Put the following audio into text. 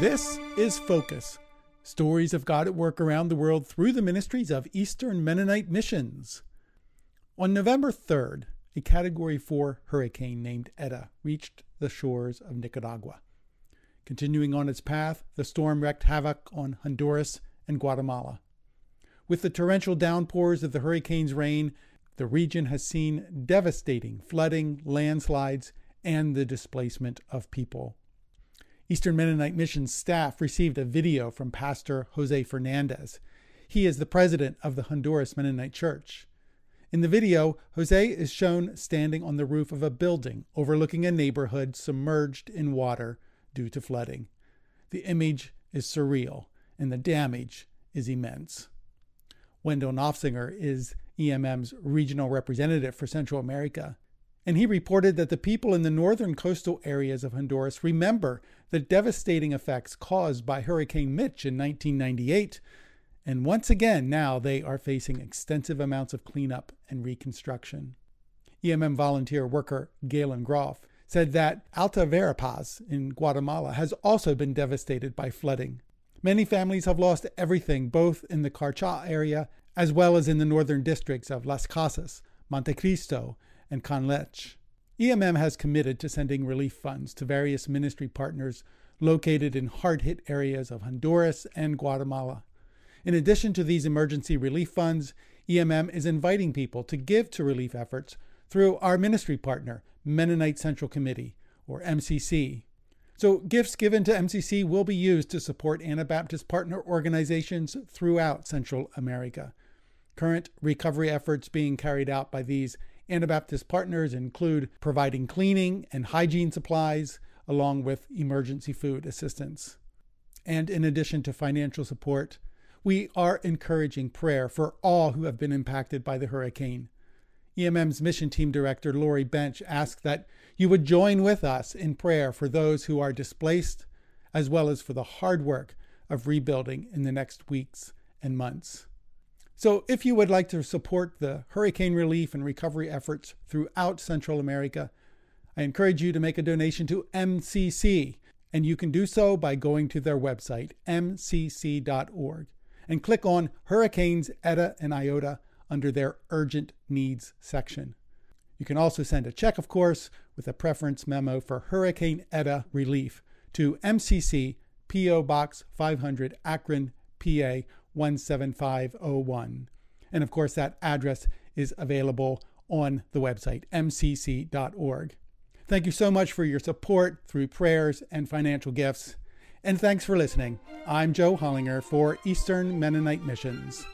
This is Focus Stories of God at Work Around the World through the ministries of Eastern Mennonite Missions. On November 3rd, a Category 4 hurricane named Eta reached the shores of Nicaragua. Continuing on its path, the storm wreaked havoc on Honduras and Guatemala. With the torrential downpours of the hurricane's rain, the region has seen devastating flooding, landslides, and the displacement of people. Eastern Mennonite Mission staff received a video from Pastor Jose Fernandez. He is the president of the Honduras Mennonite Church. In the video, Jose is shown standing on the roof of a building overlooking a neighborhood submerged in water due to flooding. The image is surreal and the damage is immense. Wendell Nofsinger is EMM's regional representative for Central America, and he reported that the people in the northern coastal areas of Honduras remember the devastating effects caused by Hurricane Mitch in 1998. And once again, now they are facing extensive amounts of cleanup and reconstruction. EMM volunteer worker Galen Groff said that Alta Verapaz in Guatemala has also been devastated by flooding. Many families have lost everything, both in the Carcha area as well as in the northern districts of Las Casas, Montecristo, and Canlech. EMM has committed to sending relief funds to various ministry partners located in hard hit areas of Honduras and Guatemala. In addition to these emergency relief funds, EMM is inviting people to give to relief efforts through our ministry partner, Mennonite Central Committee, or MCC. So, gifts given to MCC will be used to support Anabaptist partner organizations throughout Central America. Current recovery efforts being carried out by these Anabaptist partners include providing cleaning and hygiene supplies, along with emergency food assistance. And in addition to financial support, we are encouraging prayer for all who have been impacted by the hurricane. EMM's mission team director, Lori Bench, asked that you would join with us in prayer for those who are displaced, as well as for the hard work of rebuilding in the next weeks and months. So, if you would like to support the hurricane relief and recovery efforts throughout Central America, I encourage you to make a donation to MCC, and you can do so by going to their website, mcc.org, and click on Hurricanes Eta and Iota under their Urgent Needs section. You can also send a check, of course, with a preference memo for Hurricane Eta relief to MCC PO Box 500 Akron, PA 17501. And of course, that address is available on the website, mcc.org. Thank you so much for your support through prayers and financial gifts. And thanks for listening. I'm Joe Hollinger for Eastern Mennonite Missions.